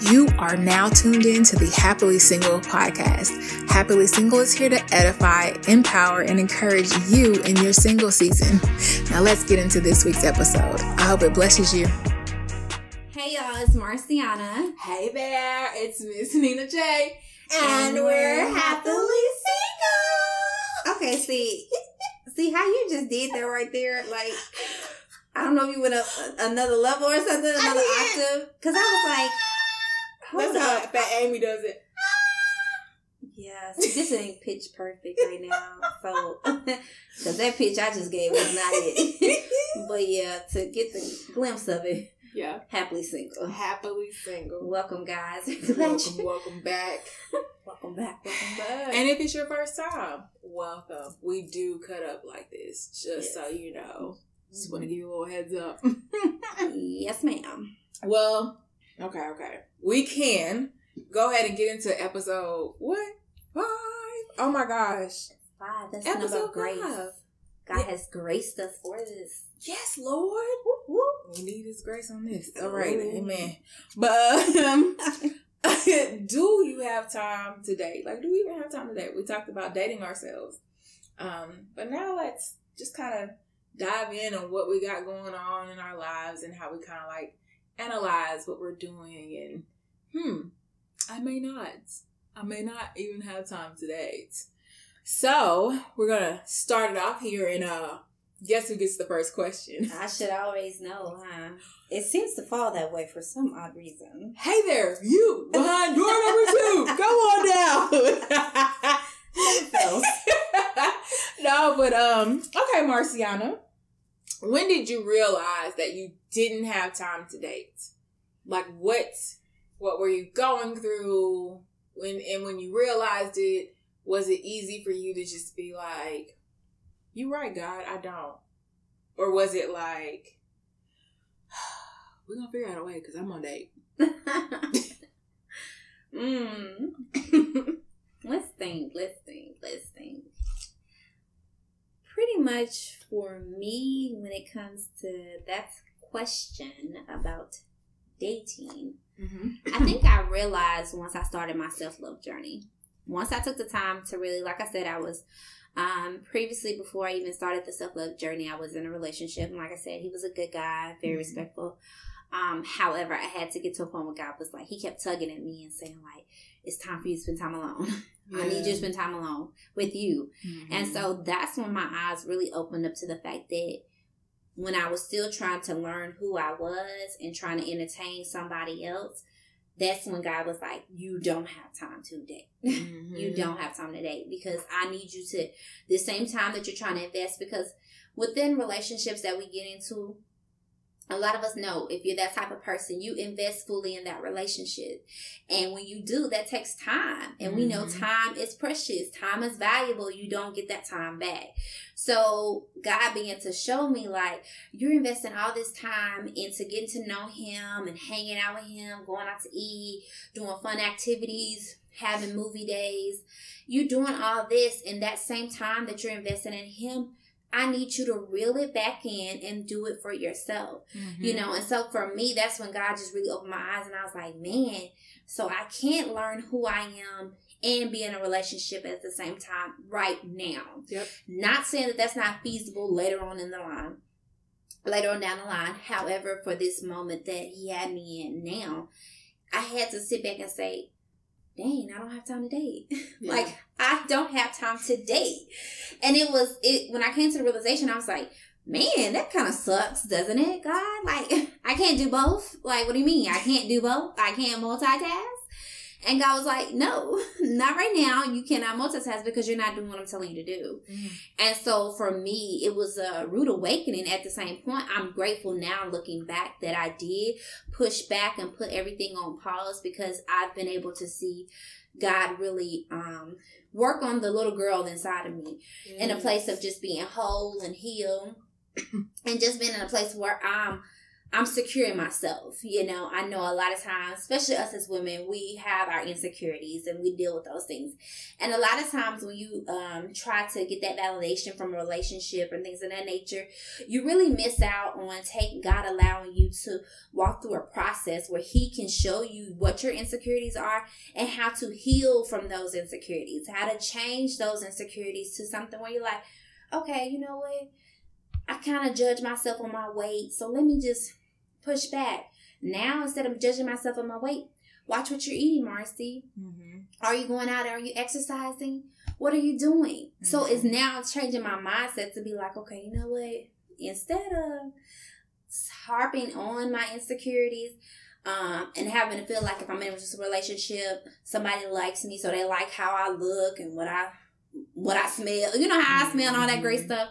You are now tuned in to the Happily Single podcast. Happily Single is here to edify, empower, and encourage you in your single season. Now let's get into this week's episode. I hope it blesses you. Hey y'all, it's Marciana. Hey there, it's Miss Nina J. And we're happily single. Okay, see, see how you just did that right there? Like, I don't know if you went up another level or something, another octave. Because I was like, hold That's how. Fat Amy does it. Yeah, this ain't pitch perfect right now. So, because that pitch I just gave was not it. but yeah, to get the glimpse of it, Yeah. happily single. Happily single. Welcome, guys. Welcome, welcome back. welcome back. Welcome back. And if it's your first time, welcome. We do cut up like this, just so you know. Just want to give you a little heads up. yes, ma'am. well, okay, okay. We can go ahead and get into episode what? Five? Oh my gosh. Five. That's Episode grace. five. God has graced us for this. Yes, Lord. We need His grace on this. All right, Ooh. amen. But um, do you have time today? Like, do we even have time today? We talked about dating ourselves, um, but now let's just kind of dive in on what we got going on in our lives and how we kind of like analyze what we're doing. And hmm, I may not. I may not even have time today. So we're gonna start it off here and uh, guess who gets the first question? I should always know, huh? It seems to fall that way for some odd reason. Hey there, you behind door number two. Go on down. no, but um, okay, Marciana. When did you realize that you didn't have time to date? Like what what were you going through when and when you realized it, was it easy for you to just be like, You right, God, I don't. Or was it like we're gonna figure out a way because I'm on date. mm. let's think. Let's think. Let's think. Pretty much for me, when it comes to that question about dating, Mm-hmm. I think I realized once I started my self love journey. Once I took the time to really, like I said, I was um, previously before I even started the self love journey, I was in a relationship, and like I said, he was a good guy, very Mhm. respectful. Um, however, I had to get to a point where God was like, He kept tugging at me and saying like, "It's time for you to spend time alone. I need you to spend time alone with you." Mm-hmm. And so that's when my eyes really opened up to the fact that when I was still trying to learn who I was and trying to entertain somebody else, that's when God was like, You don't have time to date. Mm-hmm. You don't have time to date because I need you to, the same time that you're trying to invest, because within relationships that we get into, a lot of us know if you're that type of person, you invest fully in that relationship. And when you do, that takes time. And we know Mhm. time is precious, time is valuable. You don't get that time back. So God began to show me like you're investing all this time into getting to know him and hanging out with him, going out to eat, doing fun activities, having movie days. You're doing all this in that same time that you're investing in him. I need you to reel it back in and do it for yourself Mm-hmm. you know and so for me that's when god just really opened my eyes and i was like man so i can't learn who i am and be in a relationship at the same time right now Yep. not saying that that's not feasible later on in the line later on down the line however for this moment that he had me in now i had to sit back and say dang i don't have time to date Yeah. like i don't have time to date and it was it when i came to the realization i was like man, that kind of sucks, doesn't it, God? Like, I can't do both. Like, what do you mean? I can't do both? I can't multitask? And God was like, no, not right now. You cannot multitask because you're not doing what I'm telling you to do. Mm. And so for me, it was a rude awakening at the same point. I'm grateful now looking back that I did push back and put everything on pause because I've been able to see God really um, work on the little girl inside of me in a place of just being whole and healed and just being in a place where I'm I'm securing myself. You know, I know a lot of times, especially us as women, we have our insecurities and we deal with those things. And a lot of times when you um, try to get that validation from a relationship and things of that nature, you really miss out on take God allowing you to walk through a process where He can show you what your insecurities are and how to heal from those insecurities, how to change those insecurities to something where you're like, okay, you know what? I kind of judge myself on my weight, so let me just push back. Now, instead of judging myself on my weight, watch what you're eating, Marcy. Mm-hmm. Are you going out? Are you exercising? What are you doing? Mm-hmm. So it's now changing my mindset to be like, okay, you know what? Instead of harping on my insecurities, um, and having to feel like if I'm in a relationship, somebody likes me, so they like how I look and what I what I smell. You know how I smell and all that great mm-hmm. stuff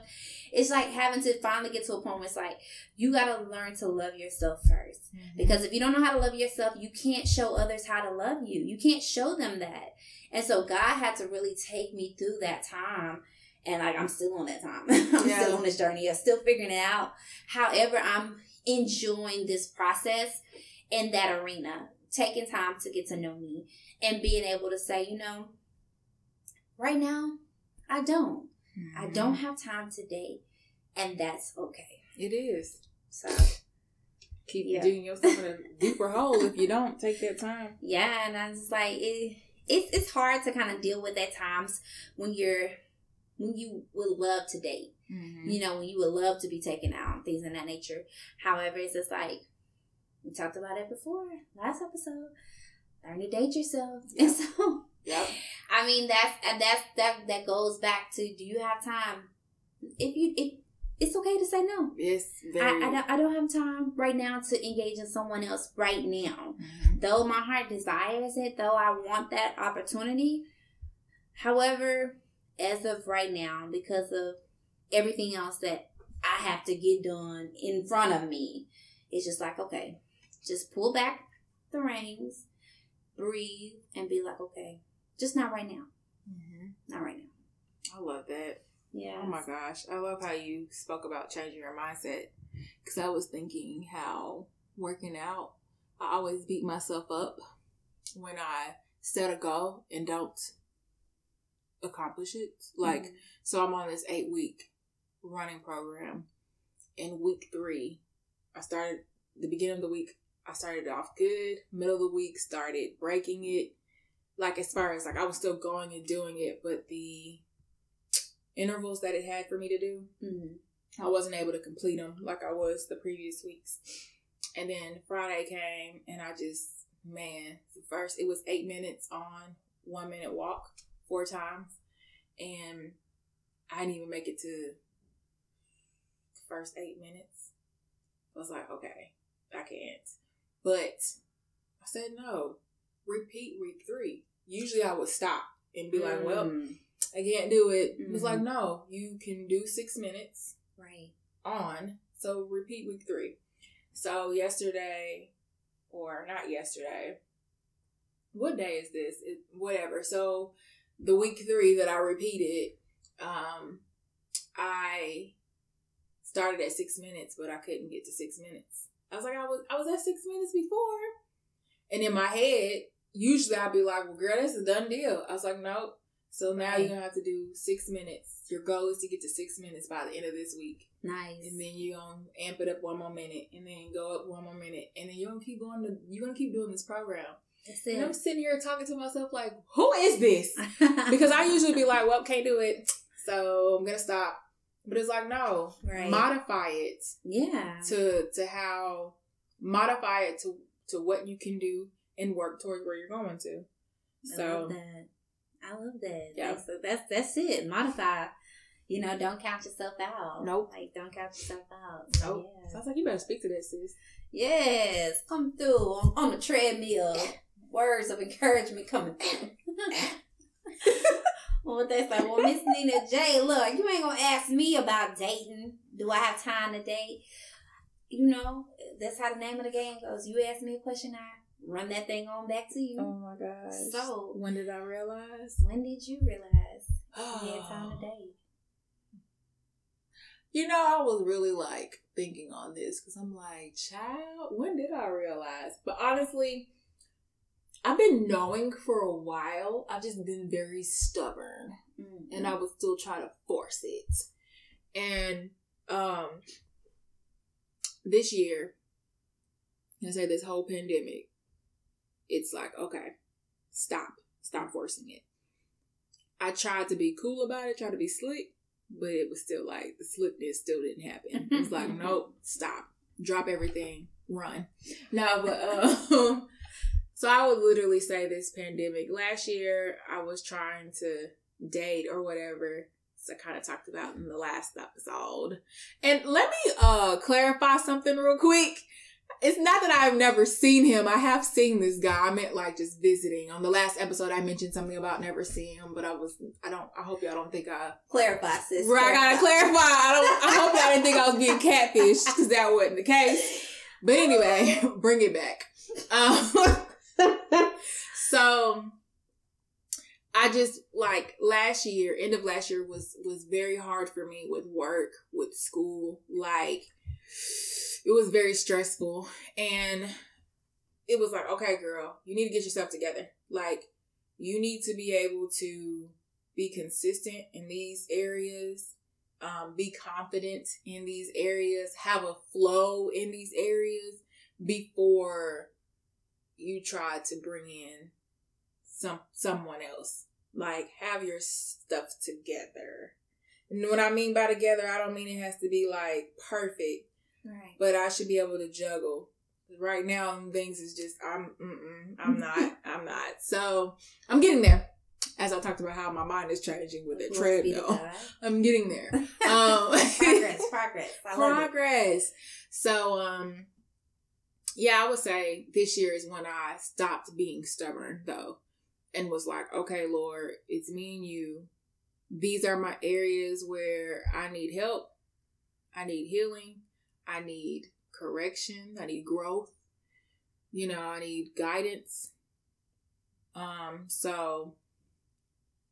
it's like having to finally get to a point where it's like you got to learn to love yourself 1st mm-hmm. because if you don't know how to love yourself you can't show others how to love you. You can't show them that. And so god had to really take me through that time. And like i'm still on that time. I'm yeah. still on this journey i'm still figuring it out. However i'm enjoying this process in that arena taking time to get to know me and being able to say you know right now i don't. Mm-hmm. I don't have time today, and that's okay. It is. So keep yeah. digging yourself in a deeper hole if you don't take that time. Yeah, and I was like, it, it's it's hard to kind of deal with at times when you're when you would love to date. Mm-hmm. You know, when you would love to be taken out, things in that nature. However, it's just like we talked about it before last episode. Learn to date yourself, and so Yep. I mean that's that's that that goes back to do you have time? If you if it's okay to say no. Yes, I, I, don't, I don't have time right now to engage in someone else right now. Mm-hmm. Though my heart desires it, though I want that opportunity. However, as of right now, because of everything else that I have to get done in front of me, it's just like, okay, just pull back the reins, breathe, and be like, okay, just not right now. Mm-hmm. Not right now. I love that. Yeah. Oh my gosh. I love how you spoke about changing your mindset. Because I was thinking how working out, I always beat myself up when I set a goal and don't accomplish it. Like, mm-hmm. so I'm on this eight week running program. In week three, I started, the beginning of the week, I started off good. Middle of the week, started breaking it like as far as like I was still going and doing it, but the intervals that it had for me to do, mm-hmm. I wasn't able to complete them like I was the previous weeks. And then Friday came, and I just man, first it was eight minutes on one minute walk four times, and I didn't even make it to the first eight minutes. I was like, okay, I can't. But I said no. Repeat week three usually I would stop and be like, well, mm. I can't do it. Mm-hmm. It was like, no, you can do six minutes. Right. On. So repeat week three. So yesterday, or not yesterday, what day is this? It, whatever. So the week three that I repeated, um, I started at six minutes, but I couldn't get to six minutes. I was like, I was I was at six minutes before. And in my head, usually I'd be like, well, girl, that's a done deal. I was like, nope. So now right. you're gonna have to do six minutes. Your goal is to get to six minutes by the end of this week. Nice. And then you're gonna amp it up one more minute, and then go up one more minute, and then you're gonna keep going. To, you're gonna keep doing this program. And I'm sitting here talking to myself like, who is this? because I usually be like, well, can't do it, so I'm gonna stop. But it's like, no, right. modify it. Yeah. To to how modify it to to what you can do and work towards where you're going to. So I that. I love that. Yeah. That's, that's that's it. Modify. You know, don't count yourself out. Nope. Like don't count yourself out. nope. Yeah. Sounds like you better speak to that, sis. Yes. Come through on, on the treadmill. Words of encouragement coming through. well, they say, well, Miss Nina J, look, you ain't gonna ask me about dating. Do I have time to date? You know, that's how the name of the game goes. You ask me a question, I run that thing on back to you. Oh my gosh. So when did I realize? When did you realize you had time to date? You know, I was really like thinking on this because I'm like, child, when did I realize? But honestly, I've been knowing for a while. I've just been very stubborn Mm-hmm. and I would still try to force it. And um this year, I say this whole pandemic, it's like, okay, stop. Stop forcing it. I tried to be cool about it, tried to be slick, but it was still like the slickness still didn't happen. It's like, nope, stop. Drop everything, run. No, but uh so I would literally say this pandemic. Last year I was trying to date or whatever. So I kind of talked about in the last episode. And let me uh clarify something real quick. It's not that I've never seen him. I have seen this guy. I meant like just visiting. On the last episode I mentioned something about never seeing him, but I was I don't I hope y'all don't think I Clarify, sis. Right, I gotta clarify. I don't I hope y'all didn't think I was being catfished because that wasn't the case. But anyway, bring it back. Um, so I just like last year, end of last year was was very hard for me with work, with school. Like it was very stressful and it was like, okay, girl, you need to get yourself together. Like you need to be able to be consistent in these areas, um, be confident in these areas, have a flow in these areas before you try to bring in some someone else. Like have your stuff together. And what I mean by together, I don't mean it has to be like perfect, Right. but I should be able to juggle. Right now, things is just I'm mm-mm, I'm not I'm not. So I'm getting there. As I talked about how my mind is changing with the Glory treadmill, I'm getting there. Um, progress, progress. I progress. So, um, yeah, I would say this year is when I stopped being stubborn, though, and was like, okay, Lord, it's me and you. These are my areas where I need help. I need healing. I need correction. I need growth. You know, I need guidance. Um, so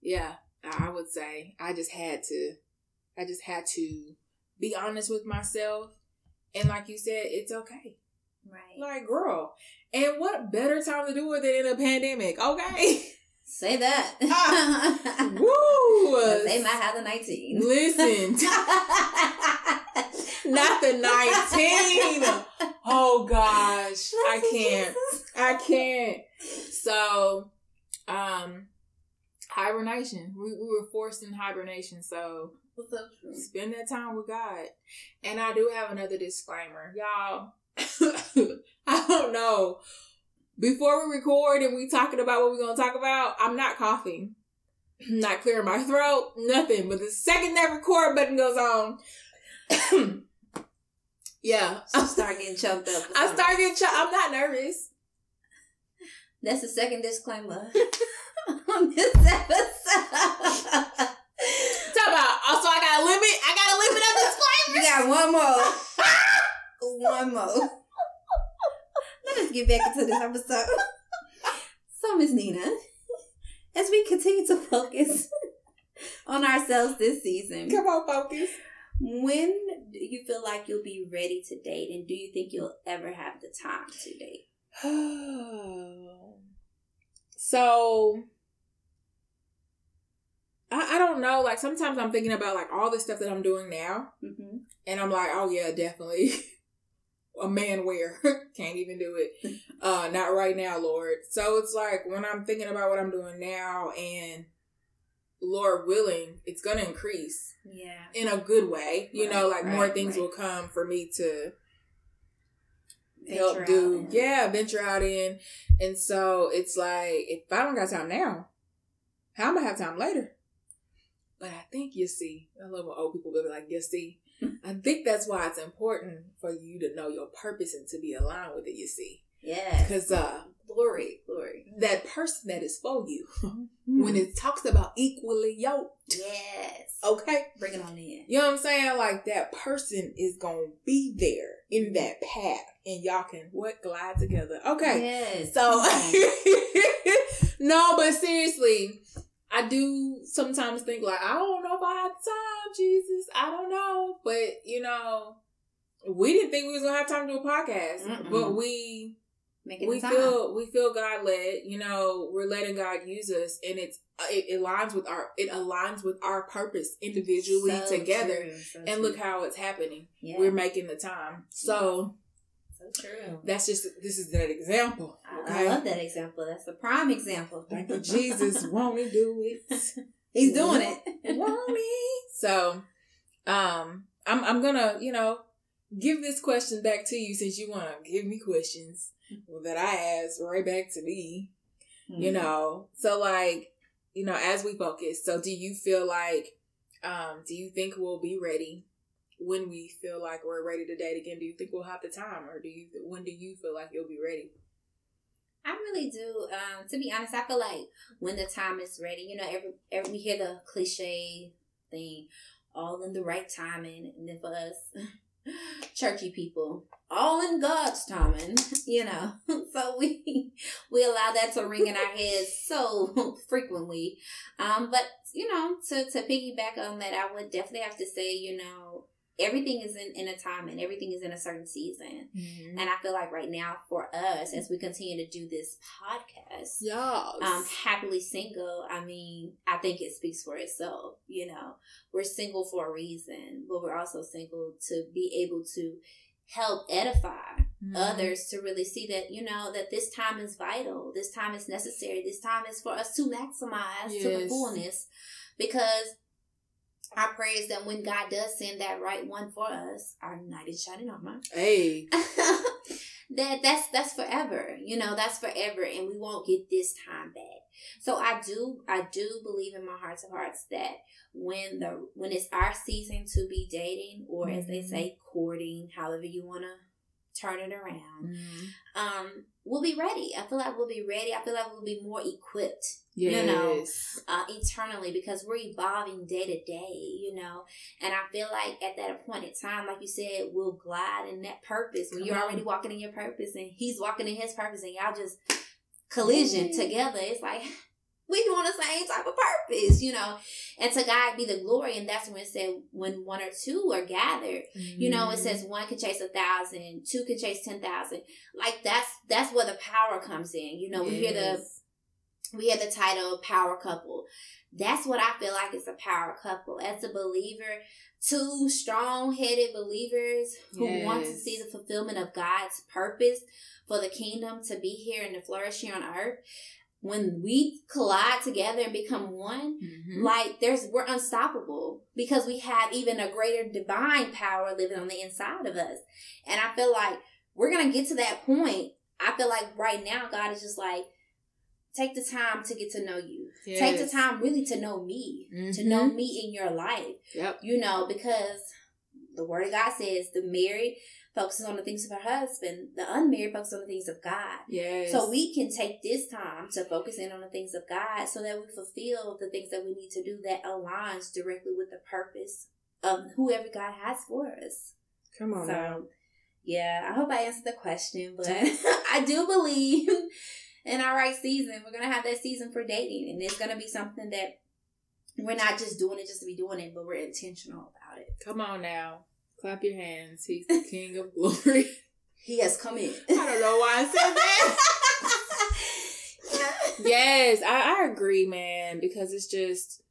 yeah, I would say I just had to, I just had to be honest with myself. And like you said, it's okay. Right. Like, girl. And what better time to do it than in a pandemic? Okay. Say that. Ah. Woo! they might have the 19. Listen, not the 19. Oh gosh. I can't. I can't. So, um, hibernation. We, we were forced in hibernation. So, spend that time with God. And I do have another disclaimer. Y'all, I don't know. Before we record and we talking about what we're going to talk about, I'm not coughing. I'm not clearing my throat, nothing. But the second that record button goes on, yeah. I start getting choked up. I start getting, ch- I'm not nervous. That's the second disclaimer on this episode. Talk about, oh, also I got a limit, I got a limit of You got one more. one more. Let us get back into this episode. So, Miss Nina, as we continue to focus on ourselves this season, Come on, focus. when do you feel like you'll be ready to date, and do you think you'll ever have the time to date? so I, I don't know. Like sometimes I'm thinking about like all the stuff that I'm doing now, Mm-hmm. and I'm like, oh yeah, definitely. A man where can't even do it. Uh, not right now, Lord. So it's like when I'm thinking about what I'm doing now, and Lord willing, it's gonna increase Yeah. in a good way. You know, Right, like more things right. will come for me to Venture help do yeah venture out in and so it's like if i don't got time now how am i have time later but i think you see i love when old people will be like you see i think that's why it's important for you to know your purpose and to be aligned with it you see Yes. because uh glory, glory. that person that is for you Hmm. when it talks about equally yoked yes. okay Bring it on in. you know what i'm saying like that person is gonna be there in that path and y'all can what glide together okay Yes. So no, but seriously, I do sometimes think like I don't know if I have time, Jesus. I don't know, but you know, we didn't think we was gonna have time to do a podcast, Mm-mm. but we We feel we feel God led. You know, we're letting God use us, and it's it aligns with our it aligns with our purpose individually So together. true, so And true. look how it's happening. yeah, We're making the time. So so true. that's just this is that example. I- Okay. I love that example. That's a prime example. Thank you, Jesus. Won't he do it? He's doing it. Won't he? So, um, I'm I'm gonna you know give this question back to you since you want to give me questions that I ask right back to me. Mm-hmm. You know, so like you know, as we focus. So, do you feel like, um, do you think we'll be ready? When we feel like we're ready to date again, do you think we'll have the time, or do you? When do you feel like you'll be ready? I really do. Um, to be honest, I feel like when the time is ready, you know, every, every we hear the cliche thing, all in the right timing, and then for us, churchy people, all in God's timing, you know. So we we allow that to ring in our heads so frequently. Um, but you know, to to piggyback on that, I would definitely have to say, you know, everything is in in a time and everything is in a certain season. Mm-hmm. And I feel like right now for us, as we continue to do this podcast, Yes. um, happily single, I mean, I think it speaks for itself. You know, we're single for a reason, but we're also single to be able to help edify Mm-hmm. others to really see that, you know, that this time is vital. This time is necessary. This time is for us to maximize to the fullness because our prayer is that when God does send that right one for us, our knight in shining armor, Hey. that that's that's forever you know that's forever and we won't get this time back so i do i do believe in my heart of hearts that when the when it's our season to be dating or as they Mhm. say courting however you want to turn it around Mm-hmm. um we'll be ready i feel like we'll be ready i feel like we'll be more equipped Yes. You know, uh, eternally because we're evolving day to day, you know. And I feel like at that appointed time, like you said, we'll glide in that purpose when Come you're on. already walking in your purpose and he's walking in his purpose and y'all just collision together. It's like we doing the same type of purpose, you know. And to God be the glory. And that's when it said when one or two are gathered, you know, it Mm-hmm. says one can chase a thousand, two can chase ten thousand. Like that's that's where the power comes in. You know, we hear the we hear the title power couple that's what i feel like is a power couple as a believer two strong-headed believers who want to see the fulfillment of god's purpose for the kingdom to be here and to flourish here on earth when we collide together and become one Mhm. like there's we're unstoppable because we have even a greater divine power living on the inside of us and i feel like we're gonna get to that point i feel like right now god is just like take the time to get to know you take the time really to know me to Mhm. know me in your life Yep. you know because the word of god says the married focuses on the things of her husband the unmarried focuses on the things of god Yes. so we can take this time to focus in on the things of God so that we fulfill the things that we need to do that aligns directly with the purpose of whoever God has for us. come on now. So yeah, I hope I answered the question, but I do believe in our right season, we're gonna have that season for dating and it's gonna be something that we're not just doing it just to be doing it, but we're intentional about it. Come on now. Clap your hands. He's the King of Glory. He has come in. I don't know why I said that. yes, I, I agree, man, because it's just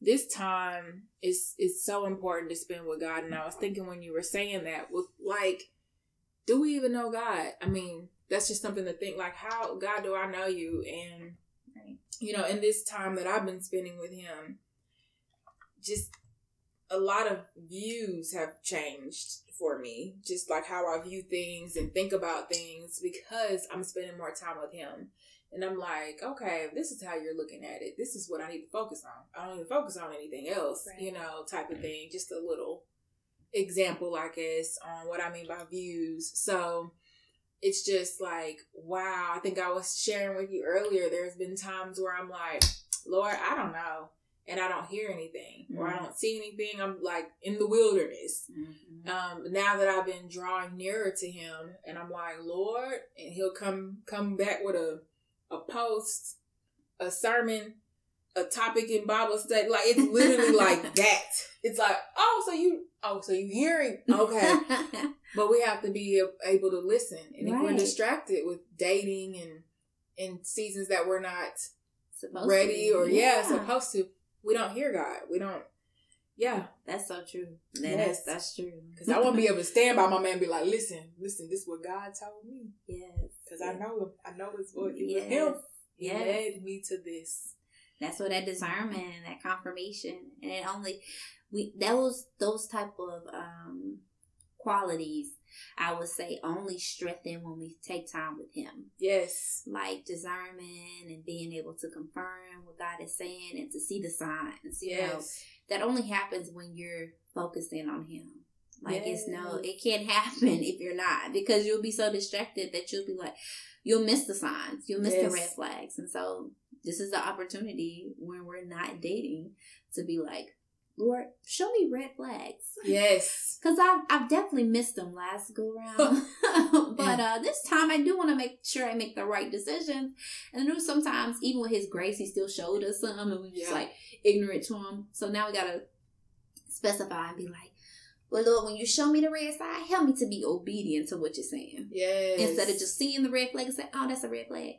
this time is is so important to spend with God. And I was thinking when you were saying that, with like, do we even know God? I mean, that's just something to think. Like, how God do I know you? And you know, in this time that I've been spending with Him, just a lot of views have changed for me. Just like how I view things and think about things because I'm spending more time with Him. And I'm like, okay, this is how you're looking at it, this is what I need to focus on. I don't even focus on anything else, Right. you know, type of thing. Just a little example, I guess, on what I mean by views. So it's just like, wow. I think I was sharing with you earlier. There's been times where I'm like, Lord, I don't know. And I don't hear anything or I Mhm. don't see anything. I'm like in the wilderness. Mhm. Um, now that I've been drawing nearer to him and I'm like, Lord, and he'll come come back with a a post, a sermon, a topic in Bible study. Like it's literally like that. It's like, oh, so you, oh, so you hearing? Okay, but we have to be able to listen. And if we're distracted with dating and in seasons that we're not Supposed ready to. or yeah. supposed to, we don't hear God. We don't. Yeah, That's so true. That- Yes. That's that's true. because I won't be able to stand by my man and be like, listen, listen, this is what God told me. yes. Because I know him. I know it's what it was him. He Yes. led me to this. That's what that discernment and that confirmation and it only we those those type of um qualities I would say only strengthen when we take time with him. Yes. Like discernment and being able to confirm what God is saying and to see the signs. You know, Yes. that only happens when you're focused in on him. Like it's no, it can't happen if you're not because you'll be so distracted that you'll be like, you'll miss the signs, you'll miss the red flags, and so this is the opportunity when we're not dating to be like, Lord, show me red flags. Yes. Cause I've I've definitely missed them last go round, but uh, this time I do want to make sure I make the right decisions. And I know sometimes even with His grace, He still showed us some, and we just Yeah. like ignorant to Him. So now we gotta specify and be like, "Well, Lord, when you show me the red side, help me to be obedient to what you're saying, Yes. instead of just seeing the red flag and say, oh, that's a red flag.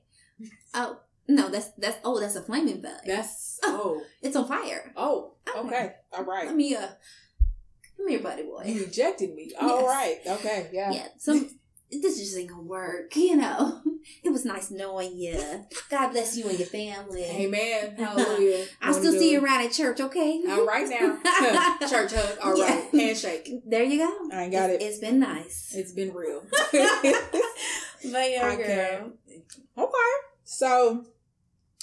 oh no, that's that's oh, that's a flaming flag. That's oh it's on fire. oh Okay. okay all right. Let me uh, come here, buddy boy. You rejected me. All Yes. right. Okay. Yeah. yeah, some this just ain't gonna work, you know. It was nice knowing you. God bless you and your family. Amen. Hallelujah. I'll still see you around at church, okay? All right now. Church hug. All right. Yeah. Handshake. There you go. I got It's- it. It's been nice. It's been real. but yeah, I can't. Okay. So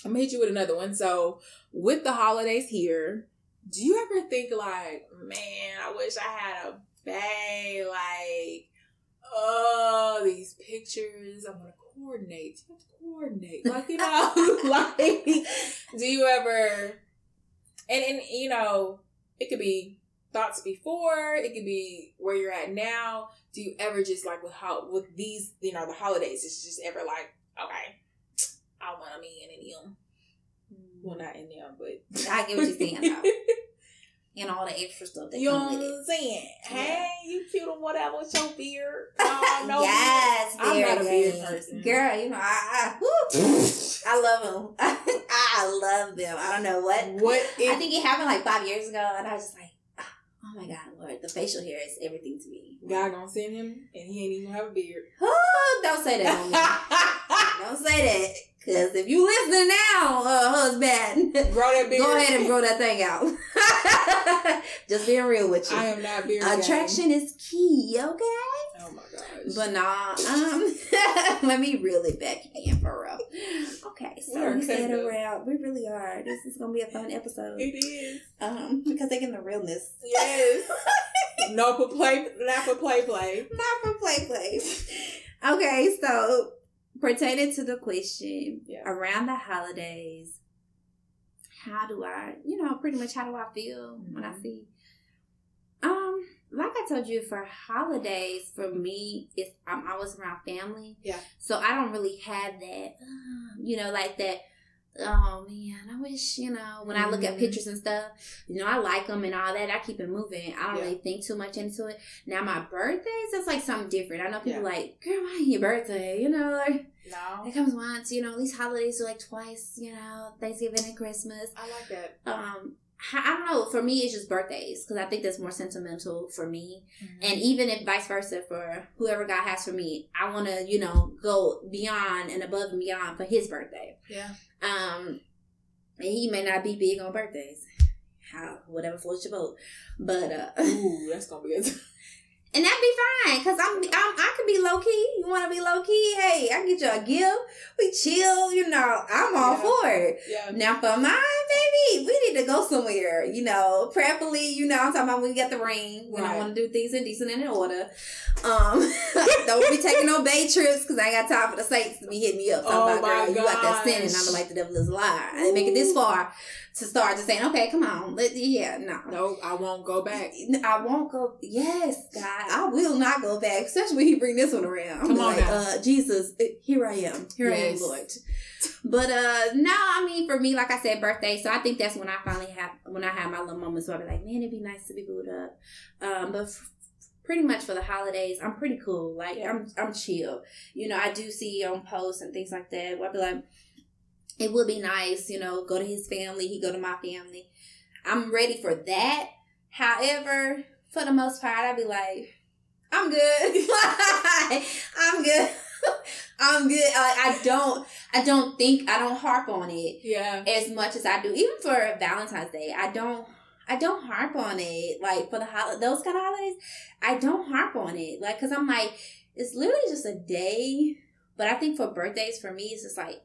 I'm hit you with another one. So with the holidays here, do you ever think like, man, I wish I had a bag, like, oh, these pictures, I'm gonna coordinate. You have to coordinate. Like, you know, like do you ever and and you know, it could be thoughts before, it could be where you're at now. Do you ever just like with how with these, you know, the holidays, it's just ever like, okay, I want me in and them. Well, not in them, but I get what you're saying, though. and all the extra stuff that You know what. I'm saying? Yeah. Hey, you cute or whatever with your beard. Oh, no. yes, I'm not a beard Beard person. Girl, you know, I, I, I love them. I love them. I don't know what. What I think it happened like five years ago, and I was just like, ah, oh my God, Lord, the facial hair is everything to me. God gonna send him and he ain't even have a beard? Don't say that don't say that. Because if you listen now, uh, husband, Grow that beard. go ahead and grow that thing out. Just being real with you. I am not beard. Attraction is key, okay? Oh my gosh. But nah, um, let me reel it back in for real. Okay, so we said around. We really are. This is gonna be a fun episode. it is. Um, because they get the realness. Yes. no for play, not for play, play. Not for play play. Okay, so pertaining to the question Yeah. around the holidays, how do I, you know, pretty much how do I feel when I Mhm. see? Um, like I told you, for holidays, for me, it's I'm always around family. Yeah. So I don't really have that, you know, like that. Oh man, I wish you know when I look at Mhm. pictures and stuff, you know, I like them and all that. I keep it moving. I don't Yeah. really think too much into it. Now my birthdays, that's like something different. I know people Yeah. like, girl, why ain't your birthday? You know, like No. it comes once. You know, these holidays are like twice. You know, Thanksgiving and Christmas. I like that. Um, I don't know. For me, it's just birthdays because I think that's more sentimental for me. Mm-hmm. And even if vice versa for whoever God has for me, I want to, you know, go beyond and above and beyond for His birthday. yeah. Um, and He may not be big on birthdays. How whatever floats your boat, but uh, Ooh, that's gonna be good. And that'd be fine because I'm, I'm I could be low key. You want to be low key? Hey, I get you a gift. We chill. You know, I'm all Yeah. for it. Yeah. Now for mine, baby, we need to go somewhere. You know, prayerfully. You know, I'm talking about when we get the ring. When I Right. want to do things in decent and in order. Um, don't be taking no bay trips because I ain't got time for the saints to be hitting me up. Talking Oh about my girl, you out there sinning. gosh. I'm like the devil is a liar. I didn't make it this far. To start just saying, okay, come on, let yeah, no, no, I won't go back. I won't go. Yes, God, I will not go back, especially when He bring this one around. Come on like, uh, Jesus, here I am, here I am, Lord. But uh, no, I mean, for me, like I said, birthday. So I think that's when I finally have when I have my little moments where I be like, man, it'd be nice to be booed up. Um, but. f- Pretty much for the holidays, I'm pretty cool. Like Yeah. I'm, I'm chill. You know, I do see on posts and things like that. Where I be like, it would be nice, you know, go to his family, he go to my family. I'm ready for that. However, for the most part, I'd be like, I'm good. I'm good. I'm good. Like I don't I don't think I don't harp on it Yeah. as much as I do. Even for Valentine's Day, I don't I don't harp on it. Like for the hol- those kind of holidays, I don't harp on it. Like cuz I'm like it's literally just a day. But I think for birthdays for me it's just like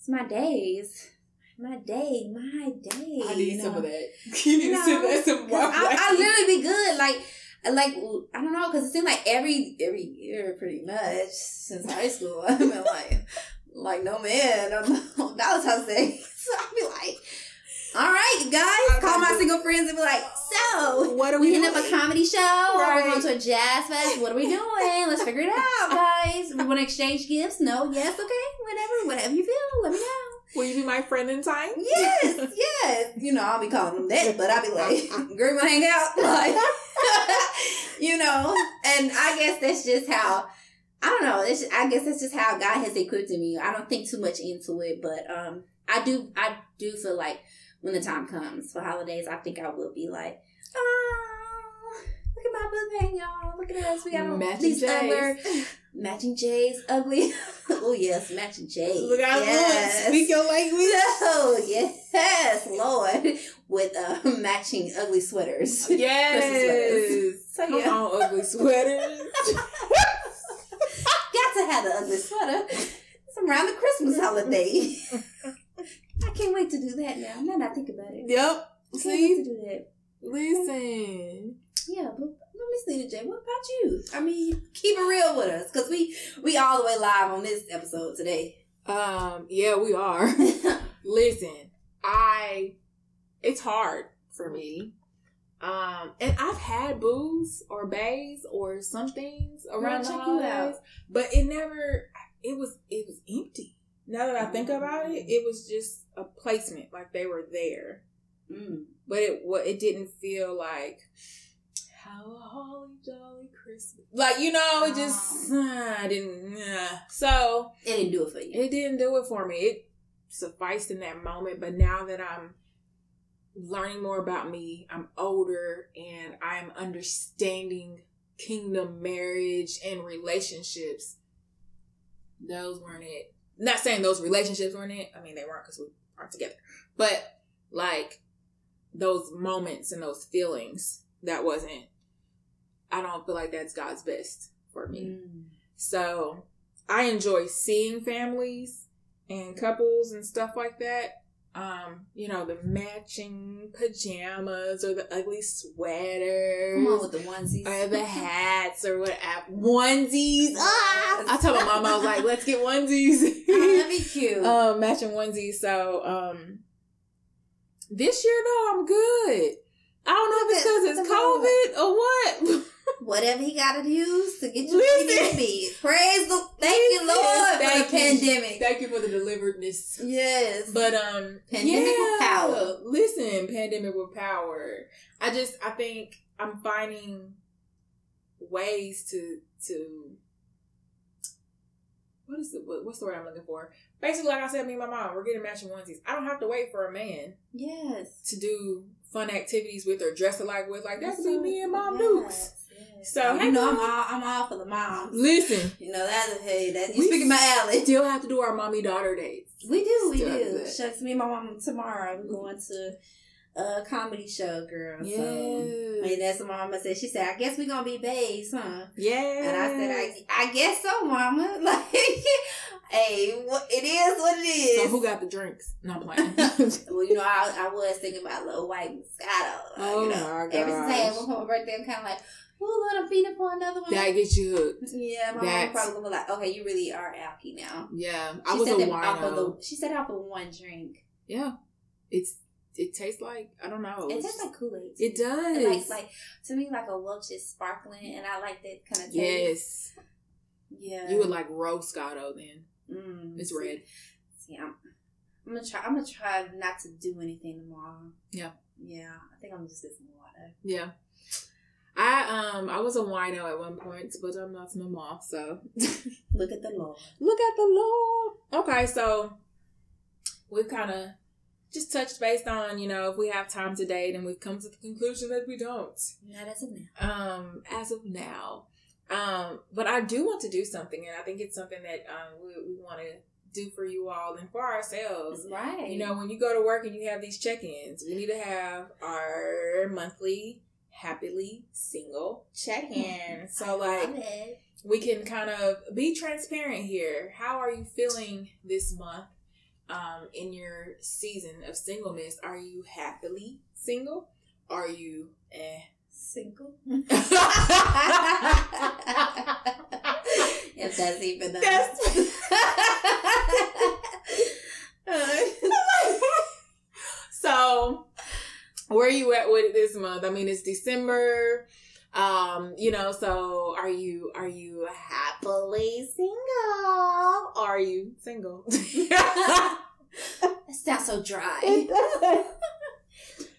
it's my days. My day, my day. I need you some of that. You need You know, that some more. I, I literally be good. Like, like I don't know, because it seemed like every every year, pretty much since high school, I've been like, like no man on, on Valentine's Day. So I'll be like, all right, guys, I call my do- single friends and be like, so what are we we hitting up doing? a comedy show. Or Right. we're going to a jazz fest. What are we doing? Let's figure it out, guys. We want to exchange gifts? No, yes, okay, whatever, whatever you feel. Let me know. Will you be my friend in time? Yes, yes. You know, I'll be calling them that, but I'll be like, girl, you wanna hang out? Like, you know, and I guess that's just how, I don't know, it's I guess that's just how God has equipped me. I don't think too much into it, but um, I do, I do feel like when the time comes for holidays, I think I will be like, oh, look at my boo thing, y'all. Look at us. We got Matching these J's. other matching J's, ugly. oh, yes, matching J's. Look out, yes. Lord. Speak your language. Oh yes, Lord, with uh, matching ugly sweaters. Yes. So Come yeah, on, ugly sweaters. got to have the ugly sweater. It's around the Christmas holiday. I can't wait to do that now. Now that I think about it, yep. I can't wait to do that. Listen. Yeah, but Miss Nina J, what about you? I mean, keep it real with us, cause we we all the way live on this episode today. Um, yeah, we are. Listen, I it's hard for me. Um, and I've had booze or bays or some things around Girl, the check you out. holidays, but it never. It was it was empty. Now that I think about it, it was just a placement, like they were there, Mm. but it what it didn't feel like. How a holly jolly Christmas, like you know, it just uh, I didn't. Uh. So It didn't do it for you. it didn't do it for me. It sufficed in that moment, but now that I'm learning more about me, I'm older and I'm understanding kingdom marriage and relationships. Those weren't it. Not saying those relationships weren't it. I mean, they weren't because we aren't together. But like those moments and those feelings, that wasn't. I don't feel like that's God's best for me. Mm. So I enjoy seeing families and couples and stuff like that. Um, you know, the matching pajamas or the ugly sweaters. Come on with the onesies. or the hats or whatever. Onesies. Ah! I told my mom, I was like, let's get onesies. Oh, that'd be cute. um, matching onesies. So, um, this year though, I'm good. I don't know if it's because it's COVID or what. Whatever he got to use to get you Listen. where you to be. Praise the thank you, Lord, Thank for the you. pandemic. Thank you for the deliveredness. Yes. But um, Pandemic with power. Listen, pandemic with power. I just I think I'm finding ways to to what is the what, what's the word I'm looking for? Basically, like I said, me and my mom, we're getting matching onesies. I don't have to wait for a man yes. to do fun activities with or dress alike with. Like that's So, me and Mom yes, Dukes. So, oh, you hey, know I'm all I'm all for the moms. Listen, You know that's hey that you speaking my alley. still have to do our mommy daughter dates. We do, we Still do. Shucks, me and my mom tomorrow. We're going to a comedy show, girl. So, Yes. I mean, that's what mama said. She said, "I guess we're gonna be babes, huh?" Yeah. And I said, I, I guess so, mama. Like, hey, it is what it is. So who got the drinks? No I'm playing. well, you know, I, I was thinking about little white Moscato. Oh, you know, my every time gosh. for my birthday, I'm kind of like, oh, Lord, I'm feeding for another one. that gets you hooked. yeah, my mom probably gonna be like, okay, you really are alky now. Yeah, She I was said a off of She said off of one drink. Yeah, it's it tastes like I don't know. It tastes like Kool Aid. it does. Like like to me like a Welch is sparkling, and I like that kind of taste. yes. Yeah. You would like Roscato then. Mm. It's red. See, I'm, I'm gonna try. I'm gonna try not to do anything tomorrow. Yeah. Yeah. I think I'm just get some water. Yeah. I um I was a wino at one point, but I'm not no more. So Look at the law. look at the law. Okay, so we've kind of just touched based on you know if we have time to date, and we've come to the conclusion that we don't. Not as of now. Um, as of now, um, but I do want to do something, and I think it's something that um we, we want to do for you all and for ourselves. Right. You know, when you go to work and you have these check-ins, we need to have our monthly happily single check-in. So like we can kind of be transparent here. How are you feeling this month um in your season of singleness? Are you happily single? Are you eh? single. if that's even a That's- so where are you at with it this month? I mean, it's December. Um, you know, so are you are you happily single? Are you single? That sounds so dry.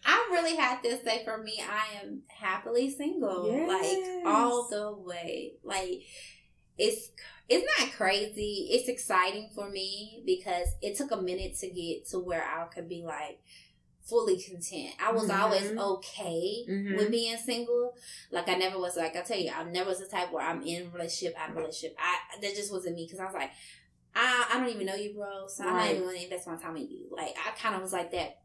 I really had to say for me, I am happily single. Yes. Like all the way. Like it's it's not crazy. It's exciting for me because it took a minute to get to where I could be like fully content. I was Mhm. always okay Mhm. with being single. Like I never was like I tell you, I never was the type where I'm in relationship, out of a relationship. I that just wasn't me because I was like, I I don't even know you, bro. So I'm not even going to invest my time in you. Like I kind of was like that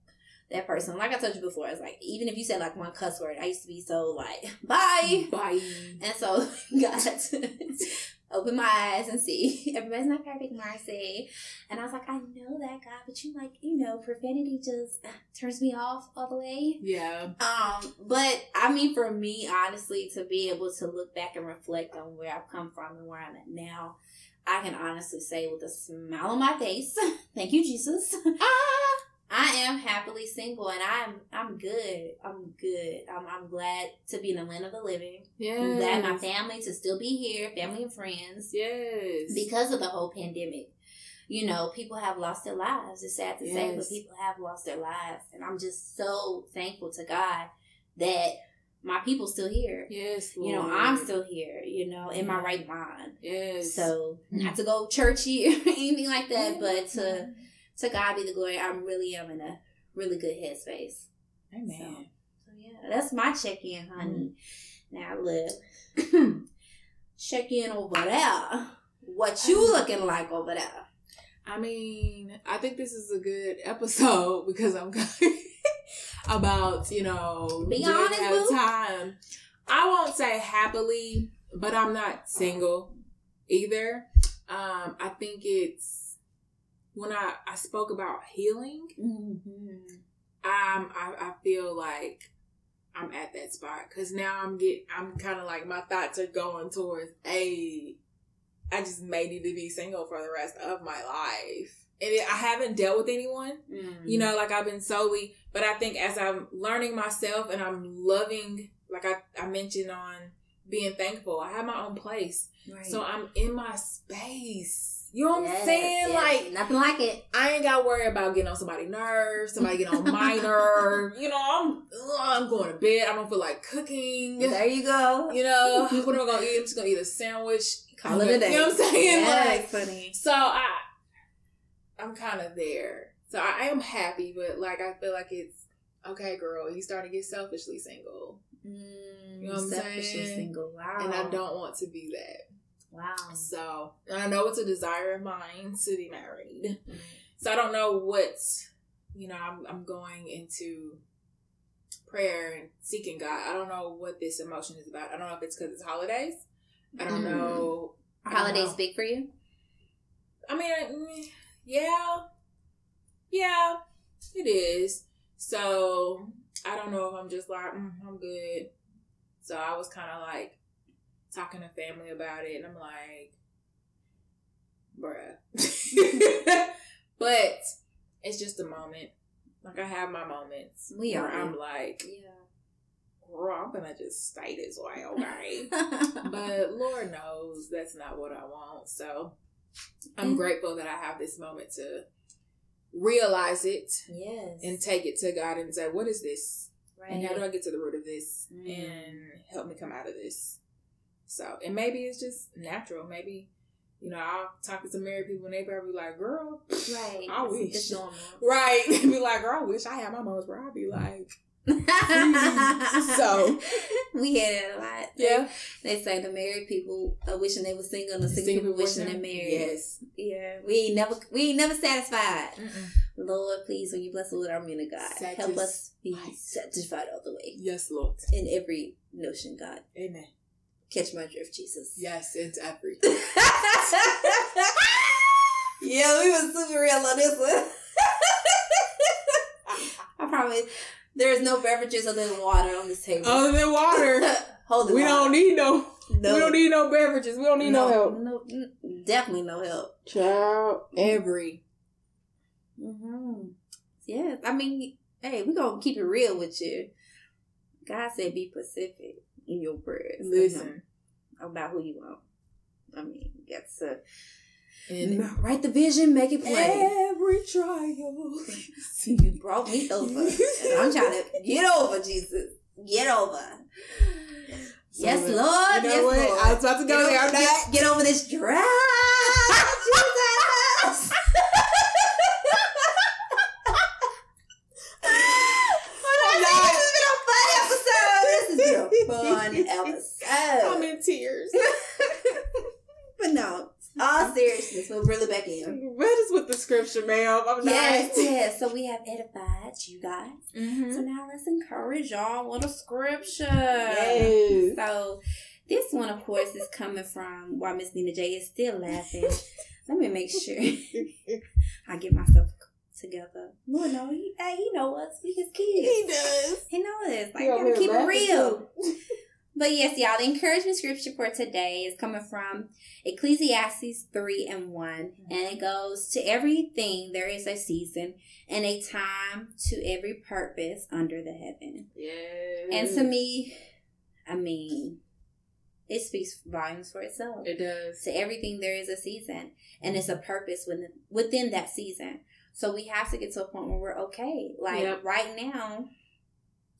that person. Like I told you before, it's like even if you said like one cuss word, I used to be so like bye. Bye. And so to open my eyes and see everybody's not perfect, Marcy. And I was like, I know that God, but you like, you know, profanity just turns me off all the way. Yeah. Um, but I mean, for me, honestly, to be able to look back and reflect on where I've come from and where I'm at now, I can honestly say with a smile on my face, thank you, Jesus. Ah. I am happily single, and I'm I'm good. I'm good. I'm I'm glad to be in the land of the living. I'm glad my family to still be here, family and friends, Yes. because of the whole pandemic. You know, people have lost their lives. It's sad to say, but people have lost their lives, and I'm just so thankful to God that my people still here. yes. You know, I'm still here. You know, in my right mind. Yes. So not mm. to go churchy or anything like that, but to mm-hmm. To God be the glory. I really am in a really good headspace. Amen. So yeah, that's my check in, honey. Now look, check in over there. What you looking like over there? I mean, I think this is a good episode because I'm about, you know, Be honest, at a time. I won't say happily, but I'm not single either. Um, I think it's when I, I spoke about healing, Mm-hmm. um, I, I feel like I'm at that spot because now I'm get I'm kind of like my thoughts are going towards a. I just may need to be single for the rest of my life, and it, I haven't dealt with anyone. Mm-hmm. You know, like I've been solely, but I think as I'm learning myself and I'm loving, like I I mentioned on being thankful, I have my own place, right. so I'm in my space. You know what Yes, I'm saying? yes. Like nothing like it. I ain't got to worry about getting on somebody's nerves, somebody getting on my nerve. You know, I'm ugh, I'm going to bed. I don't feel like cooking. There you go. You know, what am I gonna eat? I'm just gonna eat a sandwich. Call it a day. You know what I'm saying? Yes, Like, funny. so I, I'm kind of there. So I, I am happy, but like I feel like it's okay, girl. You starting to get selfishly single, Mm, You know what I'm selfishly saying? single. Wow. and I don't want to be that. Wow. So I know it's a desire of mine to be married. So I don't know what, you know, I'm, I'm going into prayer and seeking God. I don't know what this emotion is about. I don't know if it's because it's holidays. I don't Mm. know. I don't holidays know. big for you? I mean, mm, yeah, yeah, it is. So I don't know if I'm just like mm, I'm good. So I was kind of like talking to family about it, and I'm like, bruh. but it's just a moment. Like I have my moments We where are. I'm like, Yeah. girl, I'm gonna just stay this way, okay? but Lord knows that's not what I want. So I'm Mm. grateful that I have this moment to realize it yes. and take it to God and say, what is this? right. And how do I get to the root of this Mm. and help me come out of this? So, and maybe it's just natural. Maybe, you know, I'll talk to some married people and they probably be like, girl, right. I wish. Right. Be like, girl, I wish I had my moments where I'd be like, So. we had it a lot. yeah. They say the married people are wishing they were single, and the single people wishing they're married. Yes. Yeah, we ain't never we ain't never satisfied. Mm-mm. Lord, please, when you bless the Lord, our men of God, help us be satisfied all the way Yes, Lord. in every notion. God, Amen. Catch my drift, Jesus. Yes, it's every. yeah, we was super real on this one. I promise. There's no beverages other than water on this table. Other than water, Hold it. we don't need no. No. We don't need no beverages. We don't need no, help. No, definitely no help. Child, every. Mm-hmm. Yeah, I mean, hey, we gonna keep it real with you. God said, "Be specific in your prayers." Listen. Him about who you are. I mean, that's a And write the vision, make it plain. every trial. You brought me over, and I'm trying to get over, Jesus. Get over. yes, Lord. You know yes, what? Lord. I was about to go get there. Over, get, not. get over this dry, Jesus. I'm This not. has been a fun episode. This has been a fun episode. I'm in tears. but no, all seriousness, we'll reel it back in. What is with the scripture, ma'am? I'm Yes, not. yes. So we have edified you guys. So Mhm. now let's encourage y'all with a scripture. Yes. So this one, of course, is coming from why Miss Nina J is still laughing. Let me make sure I get myself together. Lord, no, he, hey, he know us. We his kids. He does. He know this. Like, gotta keep it real. But yes, y'all, the encouragement scripture for today is coming from Ecclesiastes 3 and 1. And it goes, To everything there is a season and a time to every purpose under the heaven. Yes. And to me, I mean, it speaks volumes for itself. it does. To everything there is a season, and it's a purpose within within that season. So we have to get to a point where we're okay. Like Yep. right now,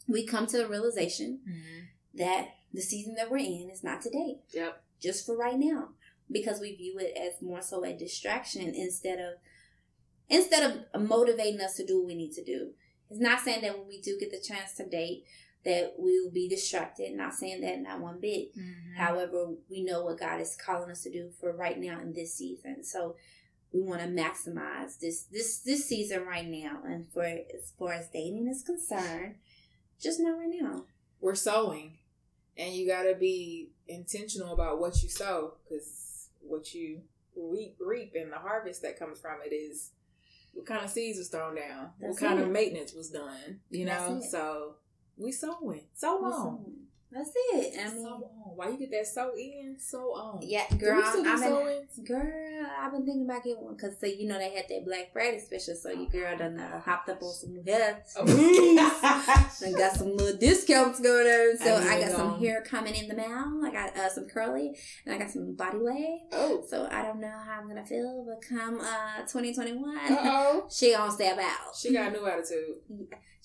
we come to the realization Mhm. that the season that we're in is not today, Yep. just for right now, because we view it as more so a distraction instead of instead of motivating us to do what we need to do. It's not saying that when we do get the chance to date that we will be distracted. Not saying that not one bit. Mhm. However, we know what God is calling us to do for right now in this season. So we want to maximize this this this season right now. And for as far as dating is concerned, just not right now. We're sowing, and you got to be intentional about what you sow, because what you reap, reap, and the harvest that comes from it is what kind of seeds was thrown down, That's what kind it. of maintenance was done. You know, so we sowing, sow on. That's it. I so on. Why you get that so in, so on. yeah, girl, we still do I'm in. Girl, I've been thinking about getting one because so you know they had that Black Friday special, so your girl done uh, hopped up on some hair. I got some little discounts going on, so I I, got some hair coming in the mail. I got uh, some curly, and I got some body wave. oh, So I don't know how I'm gonna feel, but come uh 2021, uh oh. she gonna step out. She got a new attitude.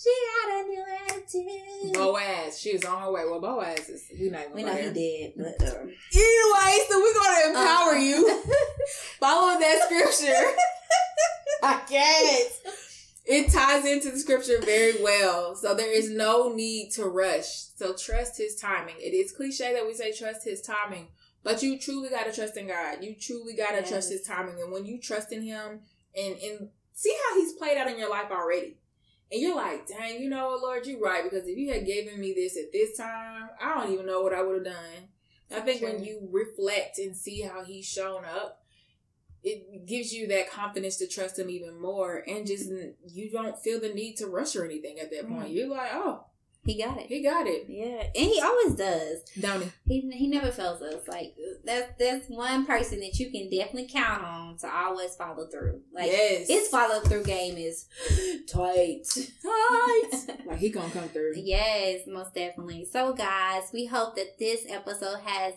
She got a new attitude. Boaz, she was on her way. Well, Boaz is. We not even we know he did, but um, Anyway, so we're gonna empower uh, you. Follow that scripture. I can't. It ties into the scripture very well. So there is no need to rush. So trust his timing. It is cliche that we say trust his timing, but you truly gotta trust in God. You truly gotta Yes. trust his timing. And when you trust in him and and see how he's played out in your life already. And you're like, dang, you know what, Lord, you're right. Because if you had given me this at this time, I don't even know what I would have done. I think when you reflect and see how he's shown up, it gives you that confidence to trust him even more. And just you don't feel the need to rush or anything at that point. Mm. You're like, oh, He got it. He got it. Yeah, and he always does. Don't he? He he never fails us. Like that's that's one person that you can definitely count on to always follow through. Like yes. his follow through game is tight. tight. like he gonna come through. Yes, most definitely. So, guys, we hope that this episode has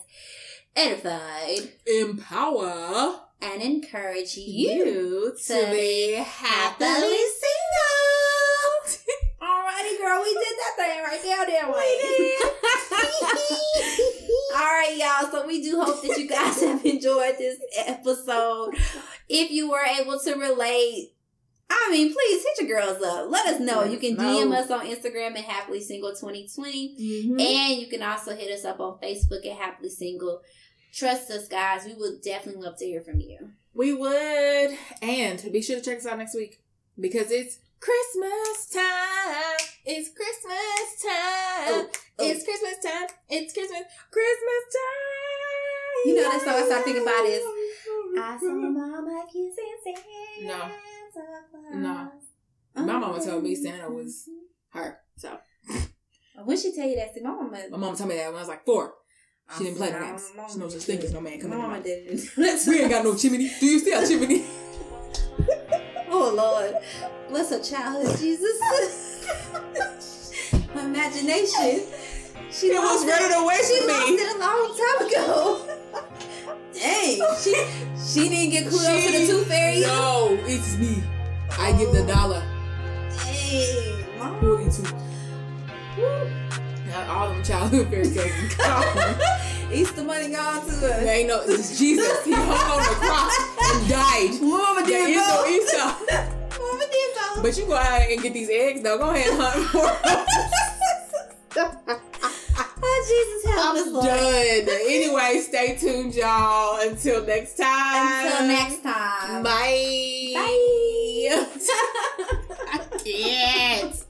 edified Empower and encouraged you. you to to be happily happily single. Girl, we did that thing right down there. We All right, y'all. So we do hope that you guys have enjoyed this episode. If you were able to relate, I mean, please hit your girls up. Let us know. You can DM us on Instagram at Happily Single 2020. Mhm. And you can also hit us up on Facebook at Happily Single. Trust us, guys. We would definitely love to hear from you. We would. And be sure to check us out next week because it's Christmas time. It's Christmas time. Oh, oh. It's Christmas time. It's Christmas. Christmas know song I started thinking about is, I saw Mama kissing Santa No. No. My mama told me Santa was her. So When she tell you that, see, my mama. my mama told me that when I was like four. She didn't play no games. She knows such thing as no man coming My mama didn't. We ain't got no chimney. Do you see our chimney? Oh Lord, bless her childhood, Jesus. Her imagination. She It was lost ready to waste She me. lost it a long time ago. Dang, she she didn't get clued up to the She- tooth fairy. No, it's me. I give the dollar. Dang, mom. 42. Not all them childhood fairy tales gone. Easter money gone to There us. ain't no, it's Jesus. He hung on the cross and died. Mama There did is no. Easter. Mama did. But you go out and get these eggs though. Go ahead and hunt for them. Jesus help I'm us. Lord. done. anyway, stay tuned, y'all. Until next time. Until next time. Bye. Bye. I can't.